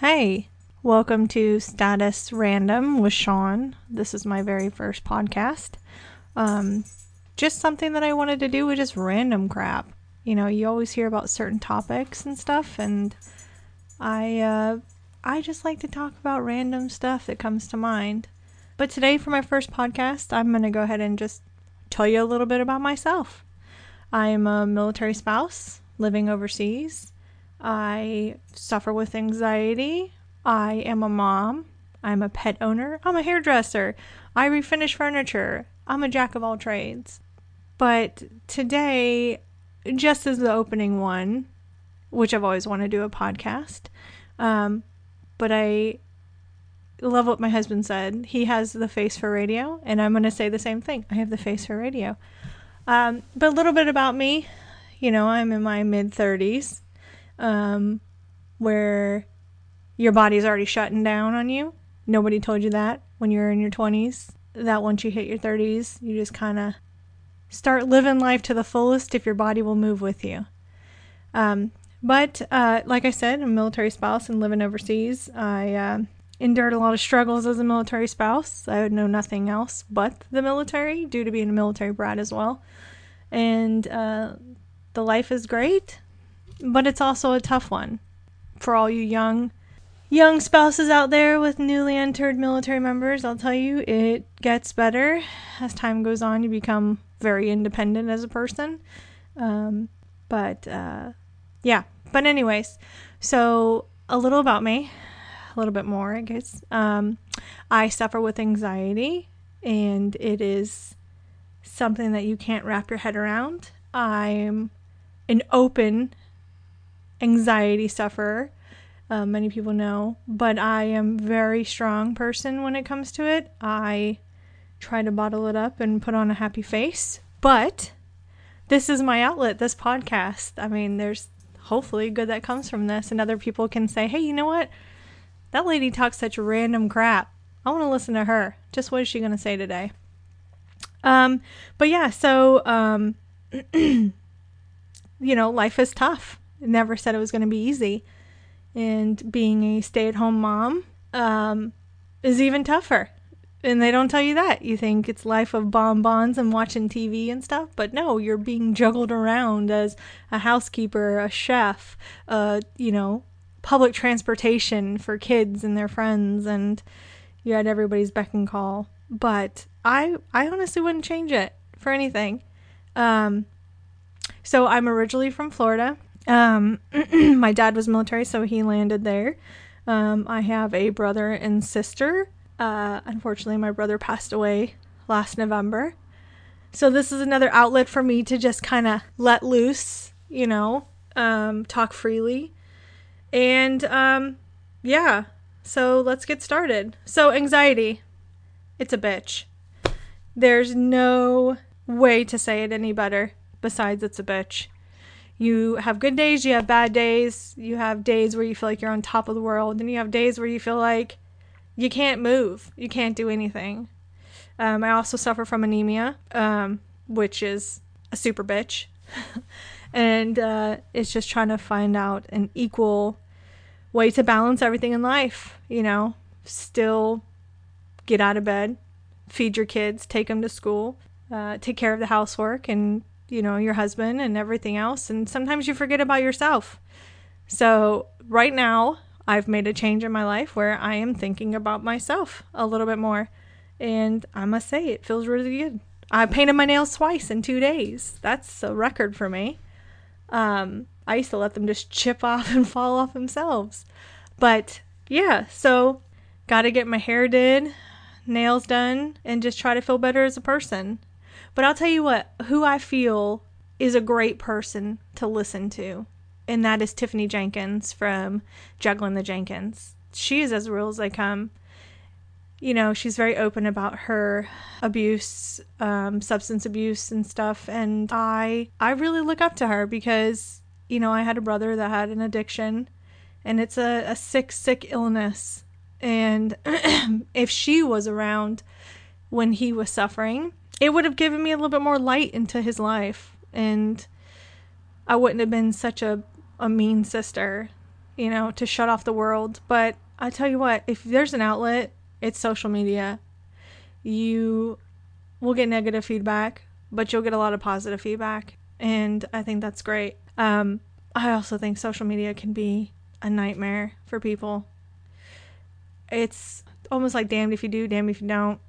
Hey, welcome to Status Random with Sean. This is my very first podcast. Um, just something that I wanted to do with just random crap. You know, you always hear about certain topics and stuff, and I, uh, I just like to talk about random stuff that comes to mind. But today, for my first podcast, I'm going to go ahead and just tell you a little bit about myself. I'm a military spouse living overseas. I suffer with anxiety. I am a mom. I'm a pet owner. I'm a hairdresser. I refinish furniture. I'm a jack of all trades. But today, just as the opening one, which I've always wanted to do a podcast, um, but I love what my husband said. He has the face for radio, and I'm going to say the same thing. I have the face for radio. Um, but a little bit about me. You know, I'm in my mid 30s, um, where your body's already shutting down on you. Nobody told you that when you're in your 20s. That once you hit your 30s, you just kind of start living life to the fullest if your body will move with you. Um, but uh, like I said, I'm a military spouse and living overseas. I uh, endured a lot of struggles as a military spouse. I would know nothing else but the military due to being a military brat as well. And uh, the life is great, but it's also a tough one for all you young young spouses out there with newly entered military members. I'll tell you, it gets better as time goes on. You become very independent as a person. Um, but uh, yeah. But anyways, so a little about me a little bit more, I guess. Um, I suffer with anxiety, and it is something that you can't wrap your head around. I'm an open anxiety sufferer. Uh, many people know, but I am very strong person when it comes to it. I try to bottle it up and put on a happy face, but this is my outlet, this podcast. I mean, there's hopefully good that comes from this, and other people can say, hey, you know what? That lady talks such random crap. I want to listen to her. Just what is she going to say today? Um, but yeah, so, um, you know, life is tough. Never said it was going to be easy. And being a stay at home mom um, is even tougher. And they don't tell you that. You think it's life of bonbons and watching TV and stuff, but no, you're being juggled around as a housekeeper, a chef, uh, you know, public transportation for kids and their friends and you had everybody's beck and call but i i honestly wouldn't change it for anything um so i'm originally from florida um my dad was military so he landed there um i have a brother and sister uh unfortunately my brother passed away last november so this is another outlet for me to just kind of let loose you know um talk freely and um, yeah, so let's get started. So, anxiety, it's a bitch. There's no way to say it any better besides it's a bitch. You have good days, you have bad days, you have days where you feel like you're on top of the world, and you have days where you feel like you can't move, you can't do anything. Um, I also suffer from anemia, um, which is a super bitch. and uh, it's just trying to find out an equal way to balance everything in life. You know, still get out of bed, feed your kids, take them to school, uh, take care of the housework and, you know, your husband and everything else. And sometimes you forget about yourself. So, right now, I've made a change in my life where I am thinking about myself a little bit more. And I must say, it feels really good. I painted my nails twice in two days. That's a record for me. Um, I used to let them just chip off and fall off themselves. But yeah, so got to get my hair did, nails done, and just try to feel better as a person. But I'll tell you what, who I feel is a great person to listen to, and that is Tiffany Jenkins from Juggling the Jenkins. She is as real as they come you know, she's very open about her abuse, um, substance abuse and stuff. And I, I really look up to her because, you know, I had a brother that had an addiction and it's a, a sick, sick illness. And if she was around when he was suffering, it would have given me a little bit more light into his life. And I wouldn't have been such a, a mean sister you know, to shut off the world. But I tell you what, if there's an outlet, it's social media. You will get negative feedback, but you'll get a lot of positive feedback. And I think that's great. Um, I also think social media can be a nightmare for people. It's almost like damned if you do, damned if you don't.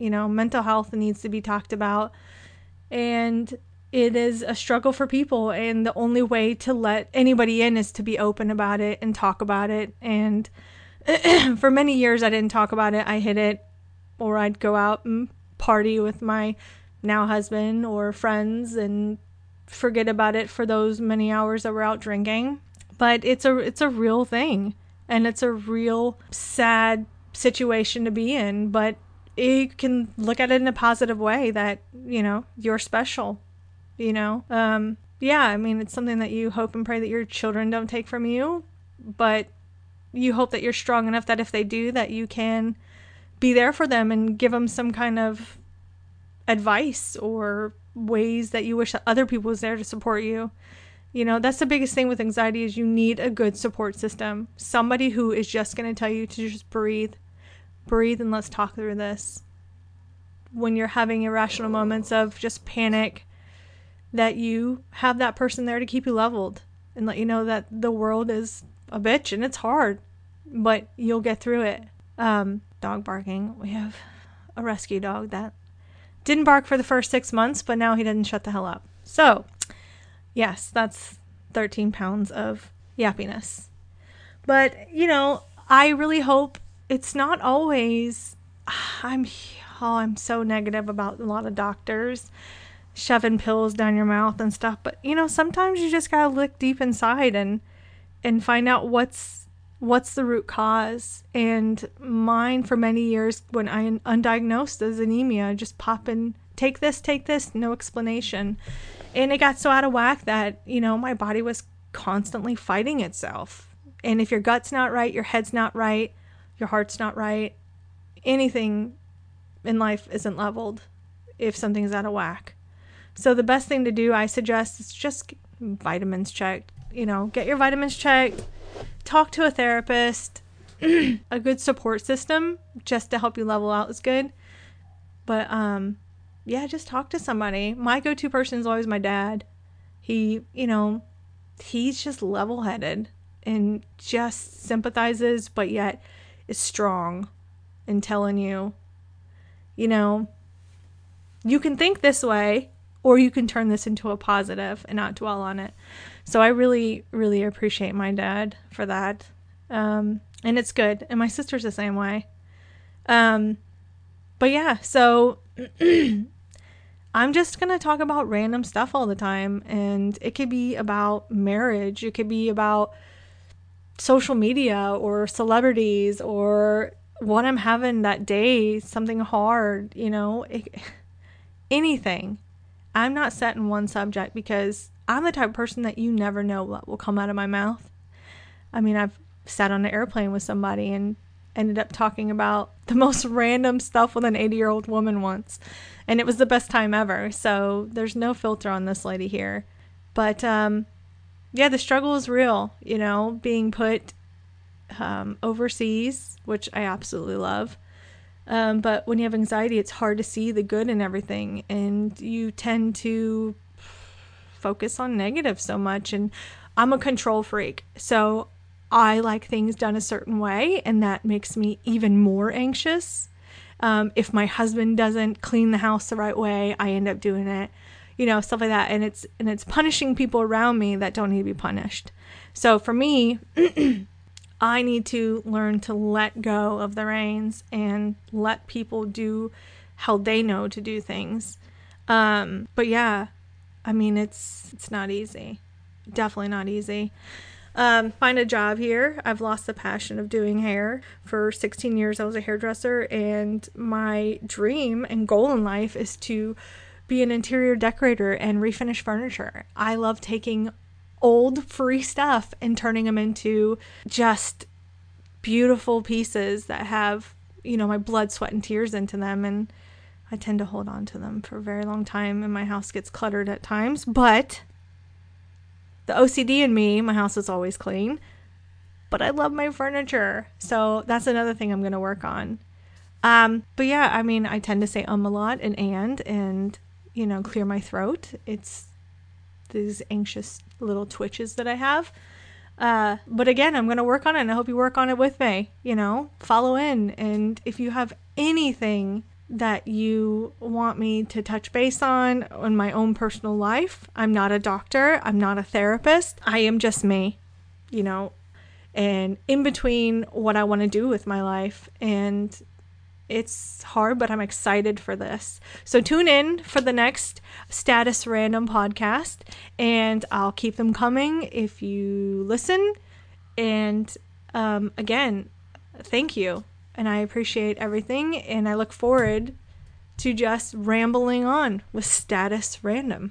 You know, mental health needs to be talked about. And it is a struggle for people. And the only way to let anybody in is to be open about it and talk about it. And for many years, I didn't talk about it. I hid it, or I'd go out and party with my now husband or friends and forget about it for those many hours that we're out drinking. But it's a it's a real thing and it's a real sad situation to be in, but you can look at it in a positive way that, you know, you're special, you know. Um yeah, I mean, it's something that you hope and pray that your children don't take from you, but you hope that you're strong enough that if they do that you can be there for them and give them some kind of advice or ways that you wish that other people was there to support you. You know, that's the biggest thing with anxiety is you need a good support system. Somebody who is just going to tell you to just breathe. Breathe and let's talk through this. When you're having irrational moments of just panic, that you have that person there to keep you leveled and let you know that the world is a bitch and it's hard, but you'll get through it. Um, dog barking. We have a rescue dog that didn't bark for the first six months, but now he doesn't shut the hell up. So, yes, that's 13 pounds of yappiness. But, you know, I really hope it's not always. I'm oh, I'm so negative about a lot of doctors shoving pills down your mouth and stuff, but you know, sometimes you just got to look deep inside and and find out what's what's the root cause. And mine for many years when I undiagnosed as anemia, just popping, take this, take this, no explanation. And it got so out of whack that, you know, my body was constantly fighting itself. And if your gut's not right, your head's not right, your heart's not right, anything in life isn't leveled if something's out of whack. So the best thing to do, I suggest, is just vitamins checked. You know, get your vitamins checked talk to a therapist. a good support system just to help you level out is good. But um yeah, just talk to somebody. My go-to person is always my dad. He, you know, he's just level-headed and just sympathizes but yet is strong in telling you, you know, you can think this way or you can turn this into a positive and not dwell on it. So I really, really appreciate my dad for that. Um, and it's good. And my sister's the same way. Um, but yeah, so I'm just going to talk about random stuff all the time. And it could be about marriage, it could be about social media or celebrities or what I'm having that day, something hard, you know, it, anything. I'm not set in one subject because I'm the type of person that you never know what will come out of my mouth. I mean, I've sat on an airplane with somebody and ended up talking about the most random stuff with an 80 year old woman once. And it was the best time ever. So there's no filter on this lady here. But um, yeah, the struggle is real, you know, being put um, overseas, which I absolutely love. Um, but when you have anxiety, it's hard to see the good in everything. And you tend to focus on negative so much. And I'm a control freak. So I like things done a certain way, and that makes me even more anxious. Um, if my husband doesn't clean the house the right way, I end up doing it, you know, stuff like that. And it's and it's punishing people around me that don't need to be punished. So for me, I need to learn to let go of the reins and let people do how they know to do things. Um, but yeah, I mean, it's it's not easy. Definitely not easy. Um, find a job here. I've lost the passion of doing hair. For 16 years, I was a hairdresser, and my dream and goal in life is to be an interior decorator and refinish furniture. I love taking old free stuff and turning them into just beautiful pieces that have, you know, my blood, sweat, and tears into them. And I tend to hold on to them for a very long time, and my house gets cluttered at times. But the OCD in me, my house is always clean. but I love my furniture. So that's another thing I'm going to work on. Um, but yeah, I mean, I tend to say um a lot and and and you know clear my throat. It's these anxious little twitches that I have. Uh, but again, I'm going to work on it and I hope you work on it with me. You know, follow in. And if you have anything that you want me to touch base on in my own personal life, I'm not a doctor, I'm not a therapist, I am just me, you know, and in between what I want to do with my life. And it's hard, but I'm excited for this. So tune in for the next Status Random podcast, and I'll keep them coming if you listen. And um, again, thank you. And I appreciate everything, and I look forward to just rambling on with Status Random.